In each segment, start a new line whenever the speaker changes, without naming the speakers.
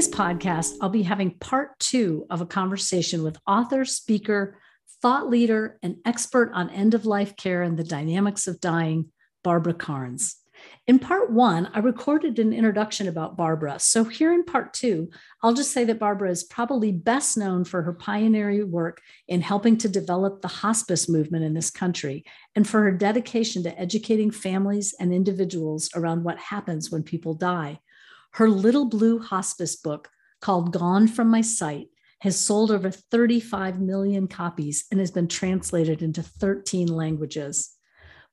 today's podcast, I'll be having part two of a conversation with author, speaker, thought leader, and expert on end of life care and the dynamics of dying, Barbara Karnes. In part one, I recorded an introduction about Barbara. So, here in part two, I'll just say that Barbara is probably best known for her pioneering work in helping to develop the hospice movement in this country and for her dedication to educating families and individuals around what happens when people die. Her little blue hospice book, called Gone from My Sight, has sold over 35 million copies and has been translated into 13 languages.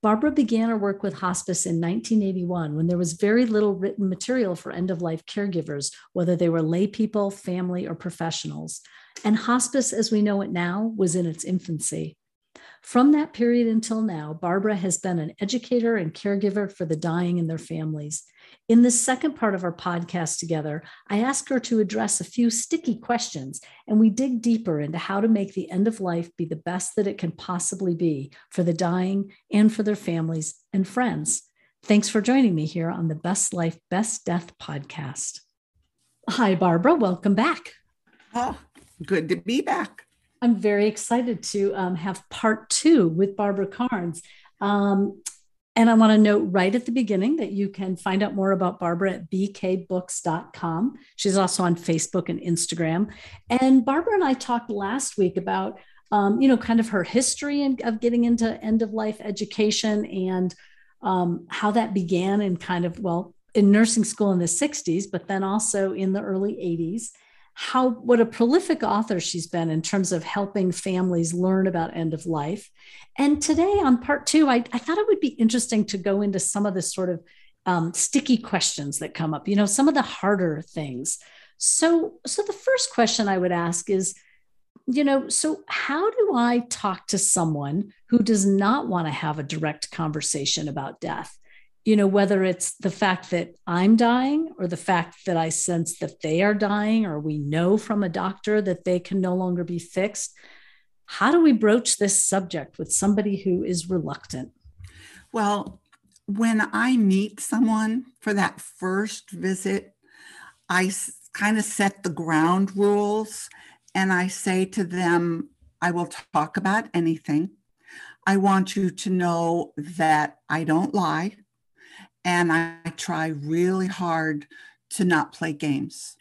Barbara began her work with hospice in 1981 when there was very little written material for end of life caregivers, whether they were lay people, family, or professionals. And hospice, as we know it now, was in its infancy. From that period until now, Barbara has been an educator and caregiver for the dying and their families. In the second part of our podcast together, I ask her to address a few sticky questions, and we dig deeper into how to make the end of life be the best that it can possibly be for the dying and for their families and friends. Thanks for joining me here on the Best Life, Best Death podcast. Hi, Barbara. Welcome back.
Oh, good to be back.
I'm very excited to um, have part two with Barbara Karnes. Um, and I want to note right at the beginning that you can find out more about Barbara at bkbooks.com. She's also on Facebook and Instagram. And Barbara and I talked last week about, um, you know, kind of her history and of getting into end of life education and um, how that began in kind of, well, in nursing school in the 60s, but then also in the early 80s how what a prolific author she's been in terms of helping families learn about end of life. And today on part two, I, I thought it would be interesting to go into some of the sort of um, sticky questions that come up, you know, some of the harder things. So, so the first question I would ask is, you know, so how do I talk to someone who does not want to have a direct conversation about death? You know, whether it's the fact that I'm dying or the fact that I sense that they are dying, or we know from a doctor that they can no longer be fixed. How do we broach this subject with somebody who is reluctant?
Well, when I meet someone for that first visit, I kind of set the ground rules and I say to them, I will talk about anything. I want you to know that I don't lie and I try really hard to not play games.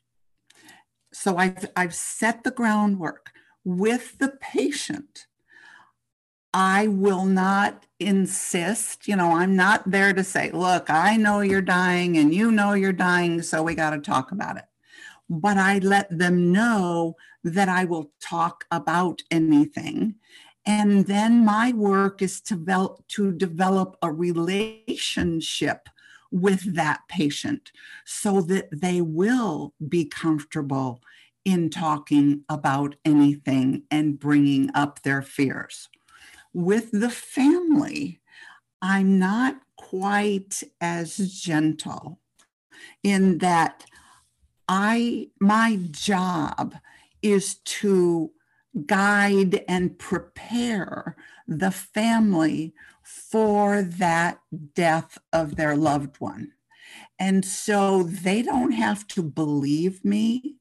So I've, I've set the groundwork with the patient. I will not insist, you know, I'm not there to say, look, I know you're dying and you know you're dying, so we got to talk about it. But I let them know that I will talk about anything. And then my work is to, develop, to develop a relationship with that patient so that they will be comfortable in talking about anything and bringing up their fears. With the family, I'm not quite as gentle in that I my job is to guide and prepare the family for that death of their loved one. And so they don't have to believe me,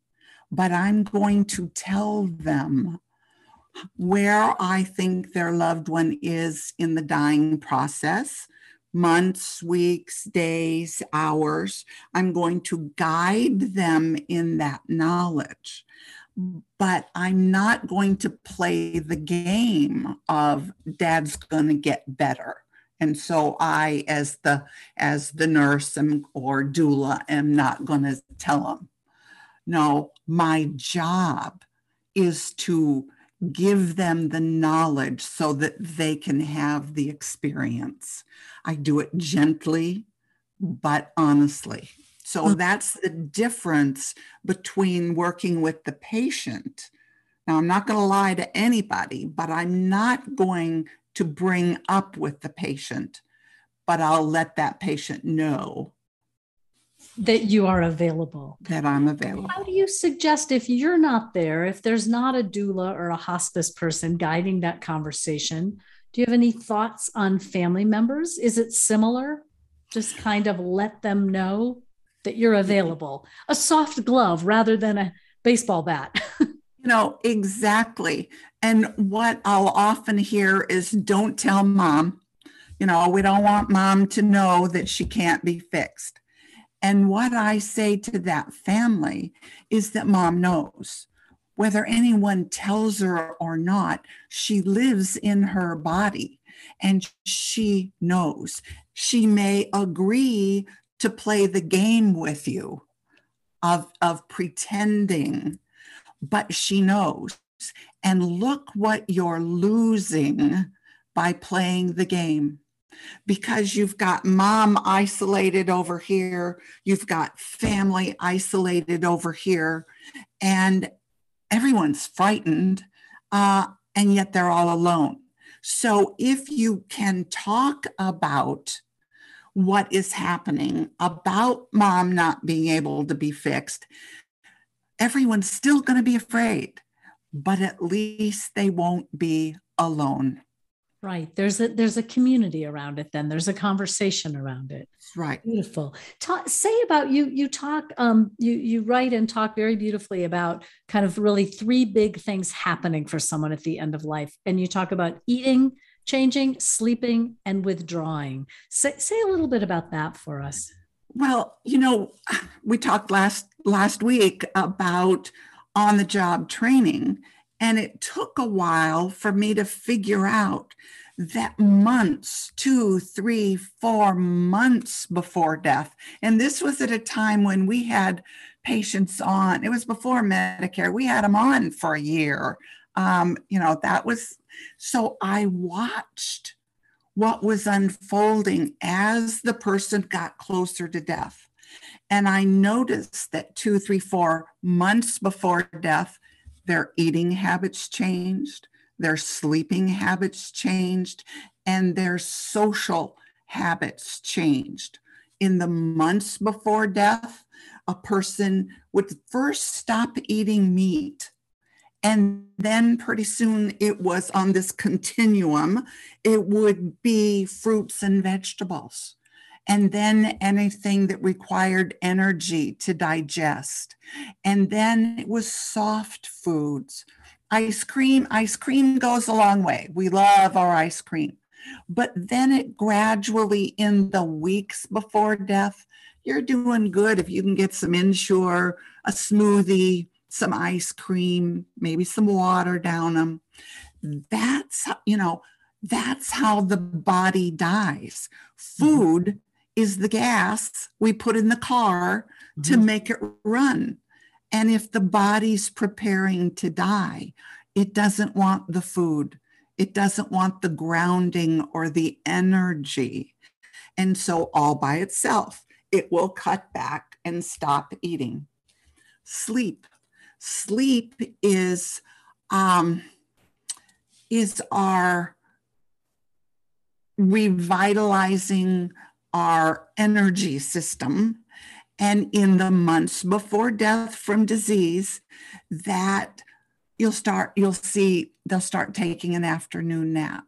but I'm going to tell them where I think their loved one is in the dying process months, weeks, days, hours. I'm going to guide them in that knowledge but I'm not going to play the game of dad's going to get better. And so I, as the as the nurse or doula, am not going to tell him. No, my job is to give them the knowledge so that they can have the experience. I do it gently, but honestly. So mm. that's the difference between working with the patient. Now, I'm not going to lie to anybody, but I'm not going to bring up with the patient, but I'll let that patient know
that you are available.
That I'm available.
How do you suggest if you're not there, if there's not a doula or a hospice person guiding that conversation, do you have any thoughts on family members? Is it similar? Just kind of let them know that you're mm-hmm. available, a soft glove rather than a baseball bat.
you know, exactly. And what I'll often hear is don't tell mom. You know, we don't want mom to know that she can't be fixed. And what I say to that family is that mom knows. Whether anyone tells her or not, she lives in her body and she knows. She may agree to play the game with you of, of pretending, but she knows. And look what you're losing by playing the game because you've got mom isolated over here, you've got family isolated over here, and everyone's frightened, uh, and yet they're all alone. So if you can talk about what is happening, about mom not being able to be fixed, everyone's still going to be afraid, but at least they won't be alone.
Right. There's a there's a community around it. Then there's a conversation around it.
Right.
Beautiful. Talk, say about you. You talk. Um. You you write and talk very beautifully about kind of really three big things happening for someone at the end of life, and you talk about eating, changing, sleeping, and withdrawing. Say say a little bit about that for us.
Well, you know, we talked last last week about on the job training and it took a while for me to figure out that months, two, three, four months before death. And this was at a time when we had patients on, it was before Medicare, we had them on for a year. Um, you know, that was so I watched what was unfolding as the person got closer to death. And I noticed that two, three, four months before death, their eating habits changed, their sleeping habits changed, and their social habits changed. In the months before death, a person would first stop eating meat. And then pretty soon it was on this continuum, it would be fruits and vegetables and then anything that required energy to digest. And then it was soft foods. Ice cream, ice cream goes a long way. We love our ice cream. But then it gradually, in the weeks before death, you're doing good if you can get some Ensure, a smoothie, some ice cream, maybe some water down them. That's, you know, that's how the body dies. Mm-hmm. Food is the gas we put in the car mm-hmm. to make it run. And if the body's preparing to die, it doesn't want the food, it doesn't want the grounding or the energy. And so, all by itself, it will cut back and stop eating. Sleep. Sleep is um, is our revitalizing our energy system. And in the months before death from disease, that you'll start, you'll see they'll start taking an afternoon nap.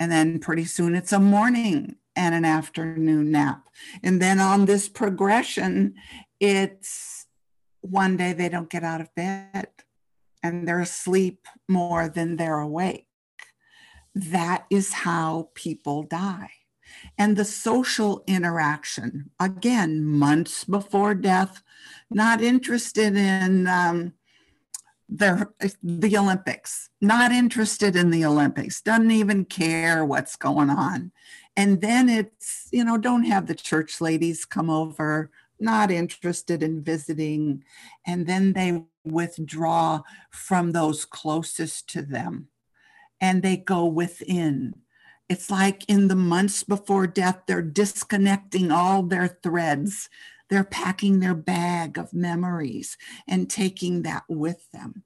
And then pretty soon it's a morning and an afternoon nap. And then on this progression, it's one day they don't get out of bed and they're asleep more than they're awake. That is how people die and the social interaction. Again, months before death, not interested in um, the, the Olympics, not interested in the Olympics, doesn't even care what's going on. And then it's, you know, don't have the church ladies come over, not interested in visiting. And then they withdraw from those closest to them and they go within it's like in the months before death, they're disconnecting all their threads. They're packing their bag of memories and taking that with them.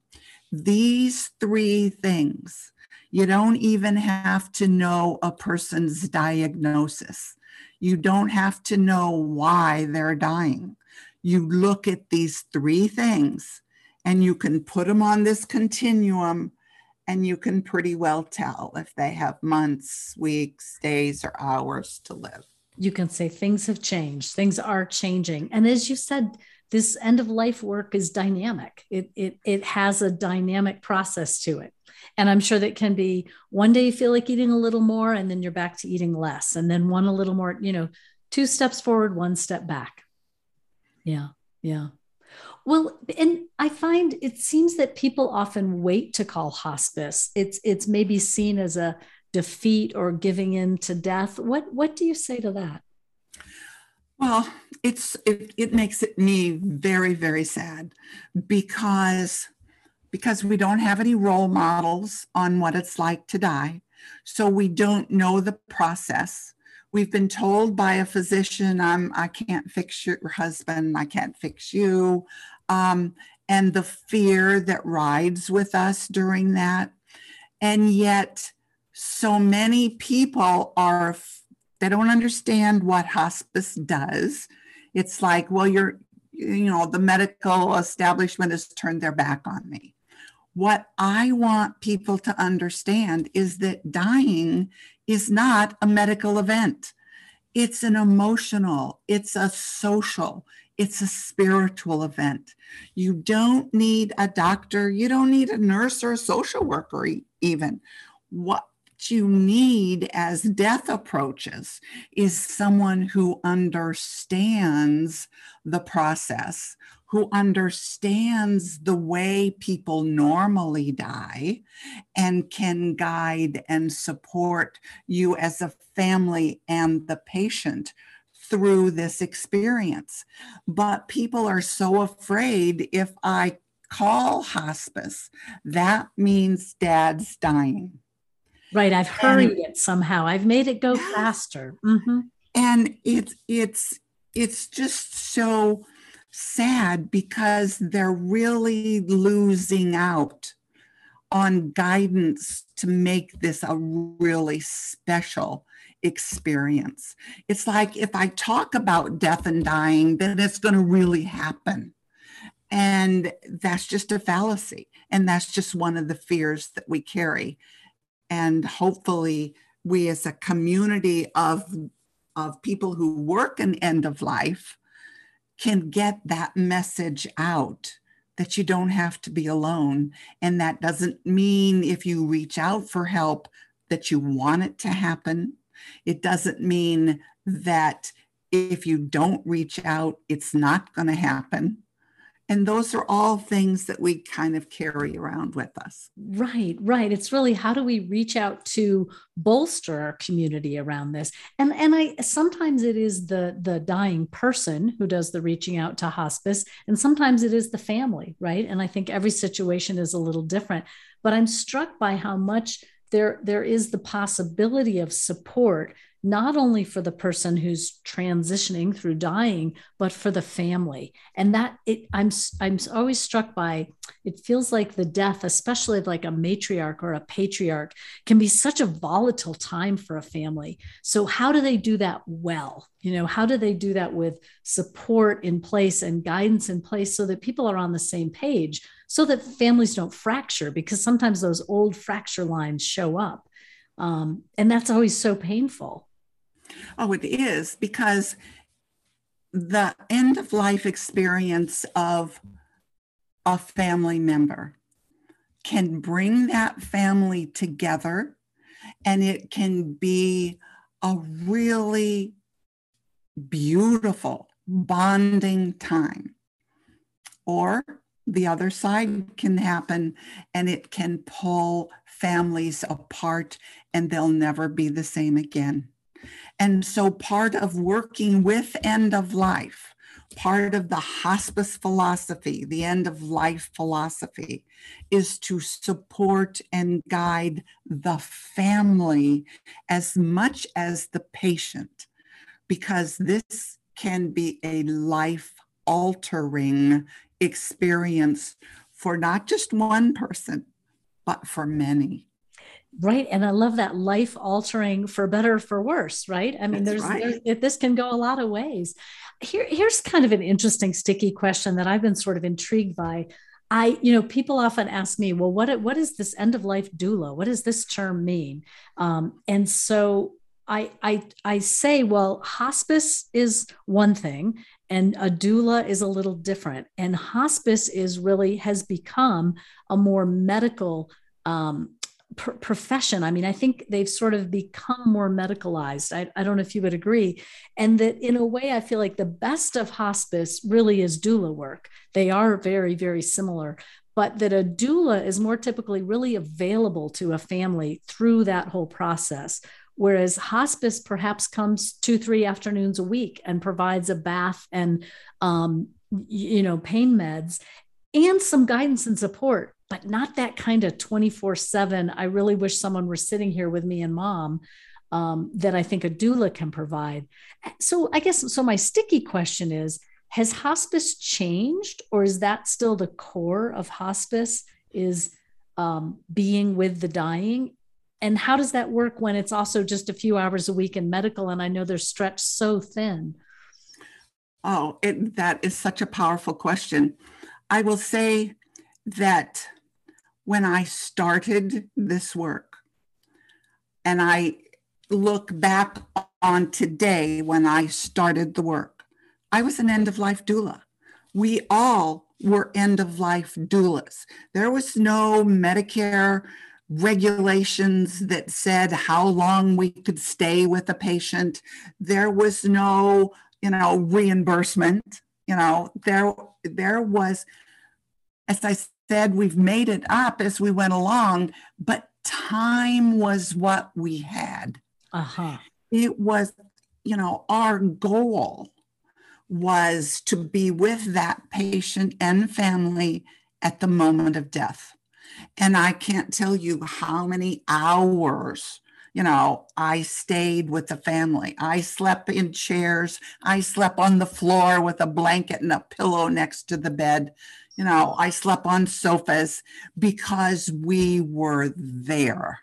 These three things, you don't even have to know a person's diagnosis. You don't have to know why they're dying. You look at these three things and you can put them on this continuum and you can pretty well tell if they have months, weeks, days, or hours to live.
You can say things have changed, things are changing. And as you said, this end of life work is dynamic. It, it, it has a dynamic process to it. And I'm sure that can be one day you feel like eating a little more and then you're back to eating less. And then one a little more, you know, two steps forward, one step back. Yeah. Yeah. Well, and I find it seems that people often wait to call hospice. It's it's maybe seen as a defeat or giving in to death. What what do you say to that?
Well, it's it, it makes it me very very sad because because we don't have any role models on what it's like to die. So we don't know the process. We've been told by a physician, I'm, I can't fix your husband, I can't fix you. Um, and the fear that rides with us during that. And yet, so many people are, they don't understand what hospice does. It's like, well, you're, you know, the medical establishment has turned their back on me. What I want people to understand is that dying is not a medical event. It's an emotional, it's a social, it's a spiritual event. You don't need a doctor, you don't need a nurse or a social worker, even. What you need as death approaches is someone who understands the process, who understands the way people normally die and can guide and support you as a family and the patient through this experience. But people are so afraid if I call hospice, that means dad's dying.
Right. I've hurried and, it somehow. I've made it go faster.
Mm-hmm. And it's it's it's just so sad because they're really losing out on guidance to make this a really special experience. It's like if I talk about death and dying, then it's going to really happen. And that's just a fallacy. And that's just one of the fears that we carry. And hopefully, we as a community of, of people who work in end of life can get that message out that you don't have to be alone. And that doesn't mean if you reach out for help that you want it to happen. It doesn't mean that if you don't reach out, it's not going to happen. And those are all things that we kind of carry around with us.
Right, right. It's really how do we reach out to bolster our community around this? And and I sometimes it is the the dying person who does the reaching out to hospice, and sometimes it is the family, right? And I think every situation is a little different. But I'm struck by how much there there is the possibility of support not only for the person who's transitioning through dying but for the family. And that it i'm i'm always struck by it feels like the death especially of like a matriarch or a patriarch can be such a volatile time for a family. So how do they do that well? You know how do they do that with support in place and guidance in place so that people are on the same page so that families don't fracture? Because sometimes those old fracture lines show up. Um, and that's always so painful
Oh, it is because the end of life experience of a family member can bring that family together and it can be a really beautiful bonding time. Or the other side can happen and it can pull families apart and they'll never be the same again. And so, part of working with end of life, part of the hospice philosophy, the end of life philosophy, is to support and guide the family as much as the patient, because this can be a life altering experience for not just one person, but for many
right and i love that life altering for better for worse right i mean there's, right. there's this can go a lot of ways here here's kind of an interesting sticky question that i've been sort of intrigued by I, you know, people often ask me, well, what what is this end of life doula? What does this term mean? Um, and so I, I I say, well, hospice is one thing, and a doula is a little different. And hospice is really has become a more medical um, pr- profession. I mean, I think they've sort of become more medicalized. I, I don't know if you would agree. And that in a way, I feel like the best of hospice really is doula work. They are very, very similar. But that a doula is more typically really available to a family through that whole process. Whereas hospice perhaps comes two, three afternoons a week and provides a bath and, um, you know, pain meds and some guidance and support but not that kind of 24 7. I really wish someone were sitting here with me and mom um, that I think a doula can provide. So I guess, so my sticky question is Has hospice changed, or is that still the core of hospice? Is um, being with the dying? And how does that work when it's also just a few hours a week in medical? And I know they're stretched so thin.
Oh, it, that is such a powerful question. I will say that when I started this work. And I look back on today when I started the work. I was an end of life doula. We all were end of life doulas. There was no Medicare regulations that said how long we could stay with a patient. There was no, you know, reimbursement. You know, there there was, as I said we've made it up as we went along, but time was what we had.
Uh-huh.
It was, you know, our goal was to be with that patient and family at the moment of death. And I can't tell you how many hours, you know, I stayed with the family. I slept in chairs. I slept on the floor with a blanket and a pillow next to the bed you know, I slept on sofas because we were there.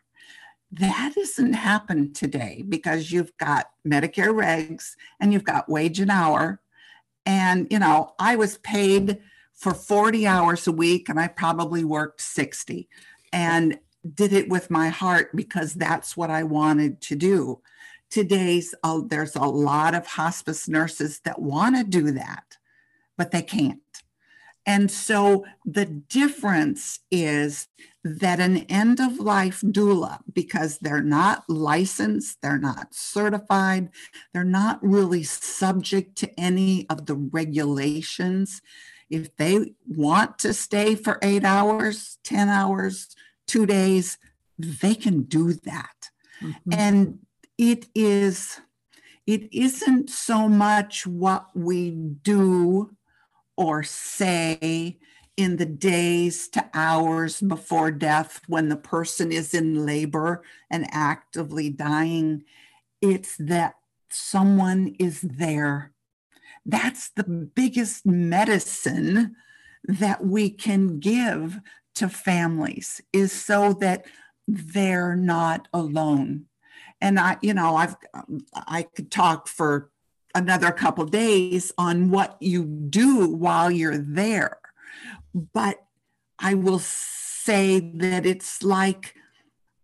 That doesn't happen today because you've got Medicare regs and you've got wage an hour. And, you know, I was paid for 40 hours a week and I probably worked 60 and did it with my heart because that's what I wanted to do. Today's, uh, there's a lot of hospice nurses that want to do that, but they can't and so the difference is that an end of life doula, because they're not licensed, they're not certified, they're not really subject to any of the regulations. If they want to stay for eight hours, 10 hours, two days, they can do that. Mm-hmm. And it is, it isn't so much what we do or say in the days to hours before death when the person is in labor and actively dying. It's that someone is there. That's the biggest medicine that we can give to families is so that they're not alone. And I, you know, I've I could talk for another couple days on what you do while you're there. But I will say that it's like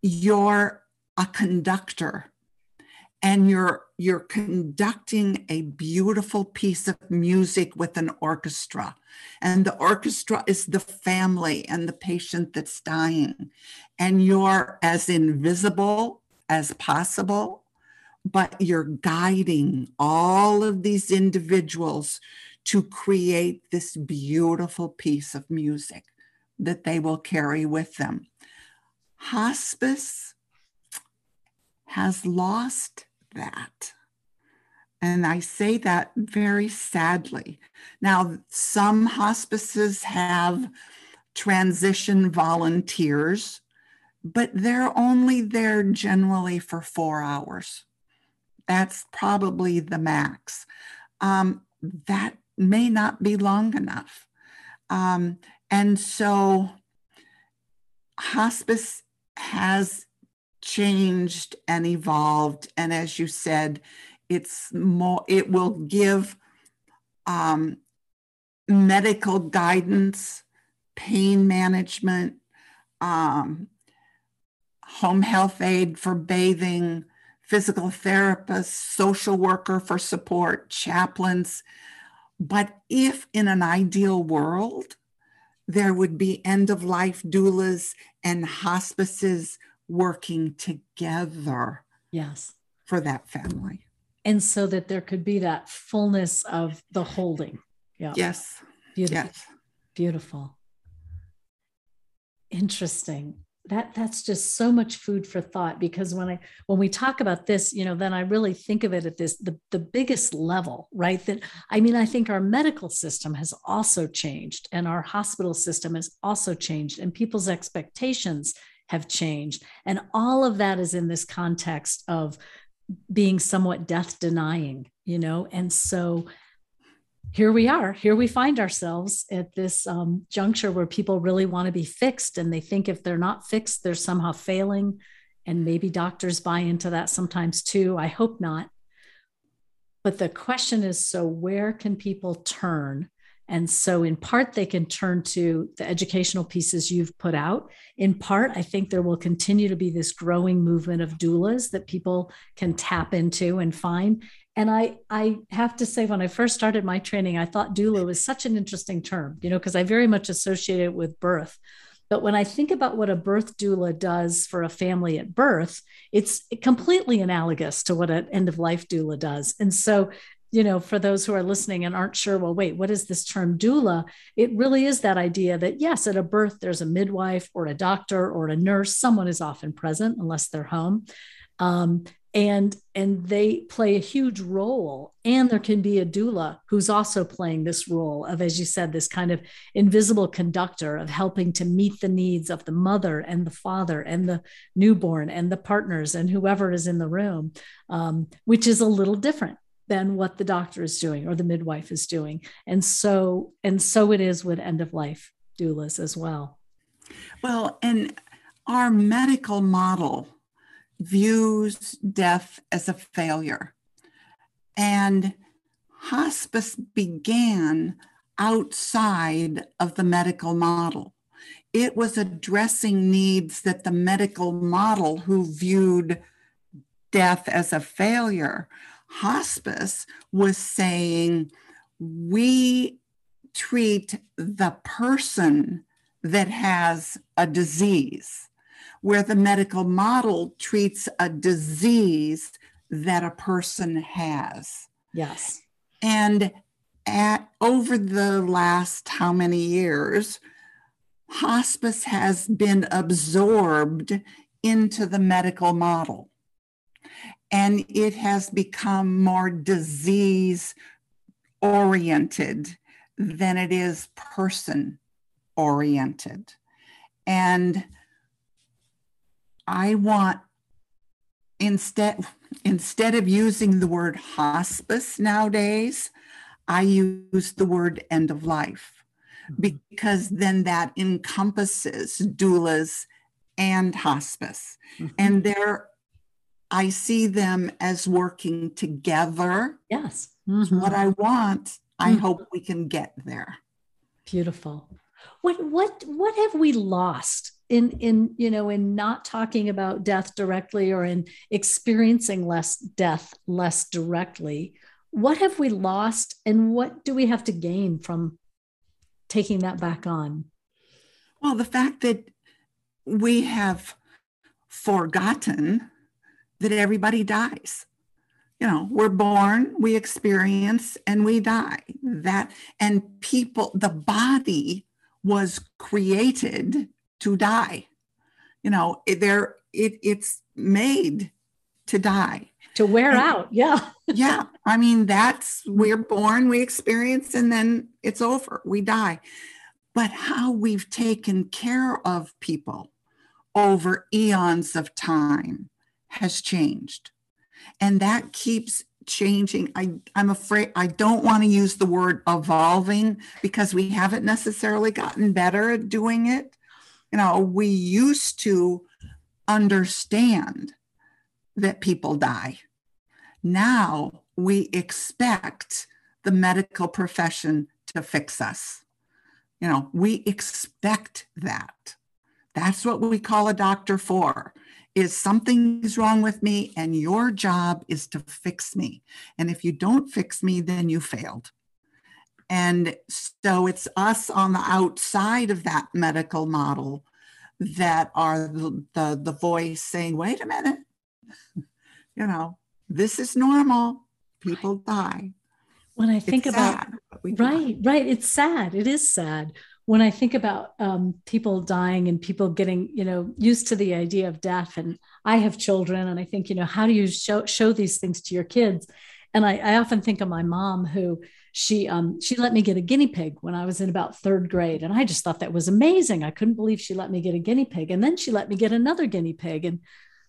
you're a conductor and you're you're conducting a beautiful piece of music with an orchestra. And the orchestra is the family and the patient that's dying. And you're as invisible as possible but you're guiding all of these individuals to create this beautiful piece of music that they will carry with them. Hospice has lost that. And I say that very sadly. Now, some hospices have transition volunteers, but they're only there generally for four hours that's probably the max. Um, that may not be long enough. Um, and so hospice has changed and evolved. And as you said, it's more, it will give um, medical guidance, pain management, um, home health aid for bathing, physical therapists, social worker for support, chaplains. But if in an ideal world, there would be end of life doulas and hospices working together.
Yes.
For that family.
And so that there could be that fullness of the holding.
Yeah. Yes.
Beautiful. Yes. Beautiful. Interesting that that's just so much food for thought because when i when we talk about this you know then i really think of it at this the, the biggest level right? That i mean i think our medical system has also changed and our hospital system has also changed and people's expectations have changed. And all of that is in this context of being somewhat death denying you know? And so here we are. Here we find ourselves at this um, juncture where people really want to be fixed and they think if they're not fixed they're somehow failing. And maybe doctors buy into that sometimes too. I hope not. But the question is so where can people turn? And so in part they can turn to the educational pieces you've put out. In part i think there will continue to be this growing movement of doulas that people can tap into and find and I, I have to say, when I first started my training, I thought doula was such an interesting term, you know, because I very much associate it with birth. But when I think about what a birth doula does for a family at birth, it's completely analogous to what an end of life doula does. And so, you know, for those who are listening and aren't sure, well, wait, what is this term doula? It really is that idea that, yes, at a birth, there's a midwife or a doctor or a nurse. Someone is often present unless they're home. Um, and and they play a huge role. And there can be a doula who's also playing this role of as you said this kind of invisible conductor of helping to meet the needs of the mother and the father and the newborn and the partners and whoever is in the room um, which is a little different than what the doctor is doing or the midwife is doing. And so and so it is with end of life doulas as well.
Well and our medical model views death as a failure. And hospice began outside of the medical model. It was addressing needs that the medical model, who viewed death as a failure, hospice was saying, we treat the person that has a disease where the medical model treats a disease that a person has.
Yes.
And at over the last how many years, hospice has been absorbed into the medical model. And it has become more disease oriented than it is person oriented. And I want instead instead of using the word hospice nowadays, I use the word end of life mm-hmm. because then that encompasses doulas and hospice. Mm-hmm. And there I see them as working together.
Yes.
Mm-hmm. What I want, I mm-hmm. hope we can get there.
Beautiful. What what what have we lost in in you know in not talking about death directly or in experiencing less death less directly what have we lost and what do we have to gain from taking that back on?
Well the fact that we have forgotten that everybody dies. You know we're born we experience and we die. That and people the body was created to die. You know, there it it's made to die.
To wear and, out, yeah.
yeah. I mean, that's we're born, we experience, and then it's over. We die. But how we've taken care of people over eons of time has changed. And that keeps changing. I, I'm afraid I don't want to use the word evolving because we haven't necessarily gotten better at doing it you know, we used to understand that people die. Now we expect the medical profession to fix us. You know, we expect that. That's what we call a doctor for, is something is wrong with me and your job is to fix me. And if you don't fix me, then you failed. And so it's us on the outside of that medical model that are the, the, the voice saying, wait a minute, you know, this is normal. People die.
When I think it's about, sad, right, right, it's sad. It is sad when I think about um, people dying and people getting, you know, used to the idea of death, and I have children, and I think, you know, how do you show show these things to your kids? And I, I often think of my mom who she um, she let me get a guinea pig when I was in about third grade, and I just thought that was amazing. I couldn't believe she let me get a guinea pig, and then she let me get another guinea pig, and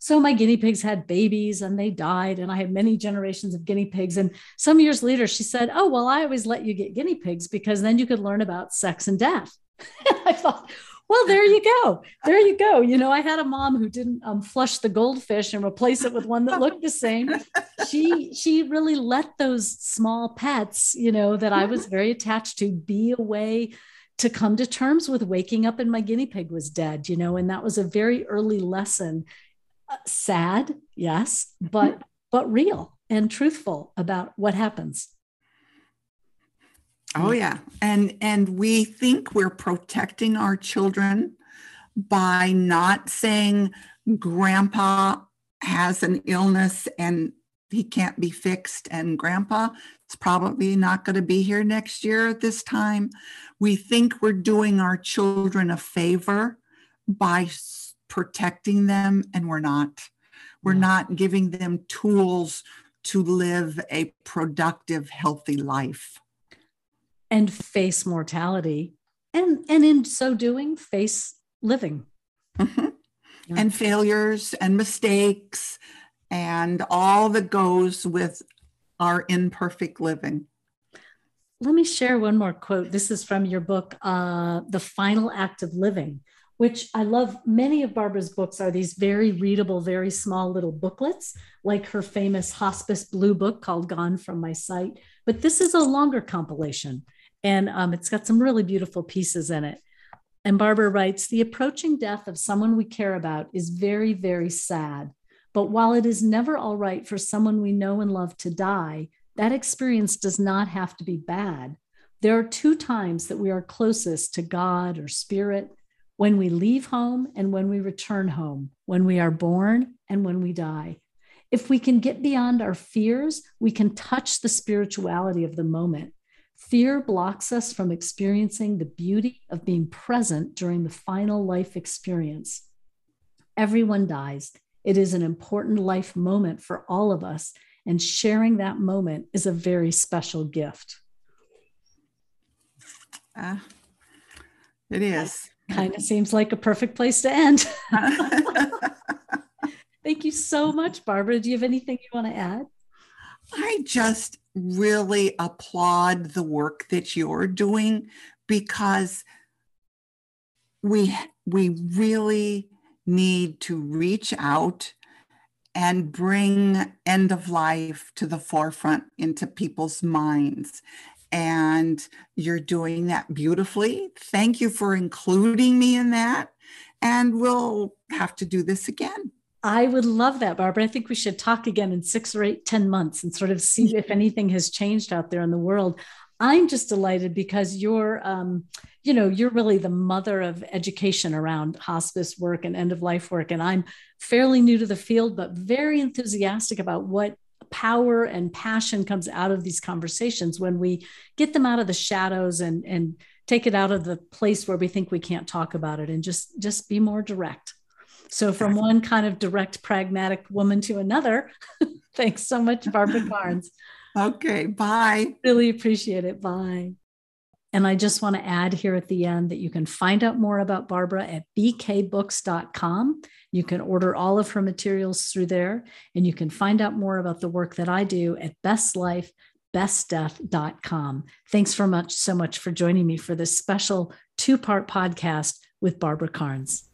so my guinea pigs had babies and they died, and I had many generations of guinea pigs. And some years later, she said, "Oh well, I always let you get guinea pigs because then you could learn about sex and death." I thought, well, there you go. There you go. You know, I had a mom who didn't um, flush the goldfish and replace it with one that looked the same. She she really let those small pets, you know, that I was very attached to, be a way to come to terms with waking up and my guinea pig was dead. You know, and that was a very early lesson. Uh, sad, yes, but but real and truthful about what happens.
Oh yeah. And and we think we're protecting our children by not saying grandpa has an illness and he can't be fixed and grandpa is probably not going to be here next year at this time. We think we're doing our children a favor by protecting them and we're not. We're not giving them tools to live a productive healthy life
and face mortality and and in so doing face living
mm-hmm. yeah. and failures and mistakes and all that goes with our imperfect living
let me share one more quote this is from your book uh, the final act of living which I love. Many of Barbara's books are these very readable, very small little booklets, like her famous hospice blue book called Gone from My Sight. But this is a longer compilation and um, it's got some really beautiful pieces in it. And Barbara writes The approaching death of someone we care about is very, very sad. But while it is never all right for someone we know and love to die, that experience does not have to be bad. There are two times that we are closest to God or spirit when we leave home and when we return home, when we are born and when we die. If we can get beyond our fears, we can touch the spirituality of the moment. Fear blocks us from experiencing the beauty of being present during the final life experience. Everyone dies. It is an important life moment for all of us, and sharing that moment is a very special gift.
Uh, it is.
Kind of seems like a perfect place to end. Thank you so much, Barbara. Do you have anything you want to add?
I just really applaud the work that you're doing because we we really need to reach out and bring end of life to the forefront into people's minds. And you're doing that beautifully. Thank you for including me in that. And we'll have to do this again
I would love that, Barbara. I think we should talk again in six or eight, ten months and sort of see if anything has changed out there in the world. I'm just delighted because you're, um, you know, you're really the mother of education around hospice work and end of life work. And I'm fairly new to the field, but very enthusiastic about what power and passion comes out of these conversations when we get them out of the shadows and and take it out of the place where we think we can't talk about it and just just be more direct. So, from one kind of direct, pragmatic woman to another, thanks so much, Barbara Karnes.
Okay, bye.
Really appreciate it. Bye. And I just want to add here at the end that you can find out more about Barbara at bkbooks.com. You can order all of her materials through there, and you can find out more about the work that I do at bestlifebestdeath.com. Thanks for much so much for joining me for this special two-part podcast with Barbara Karnes.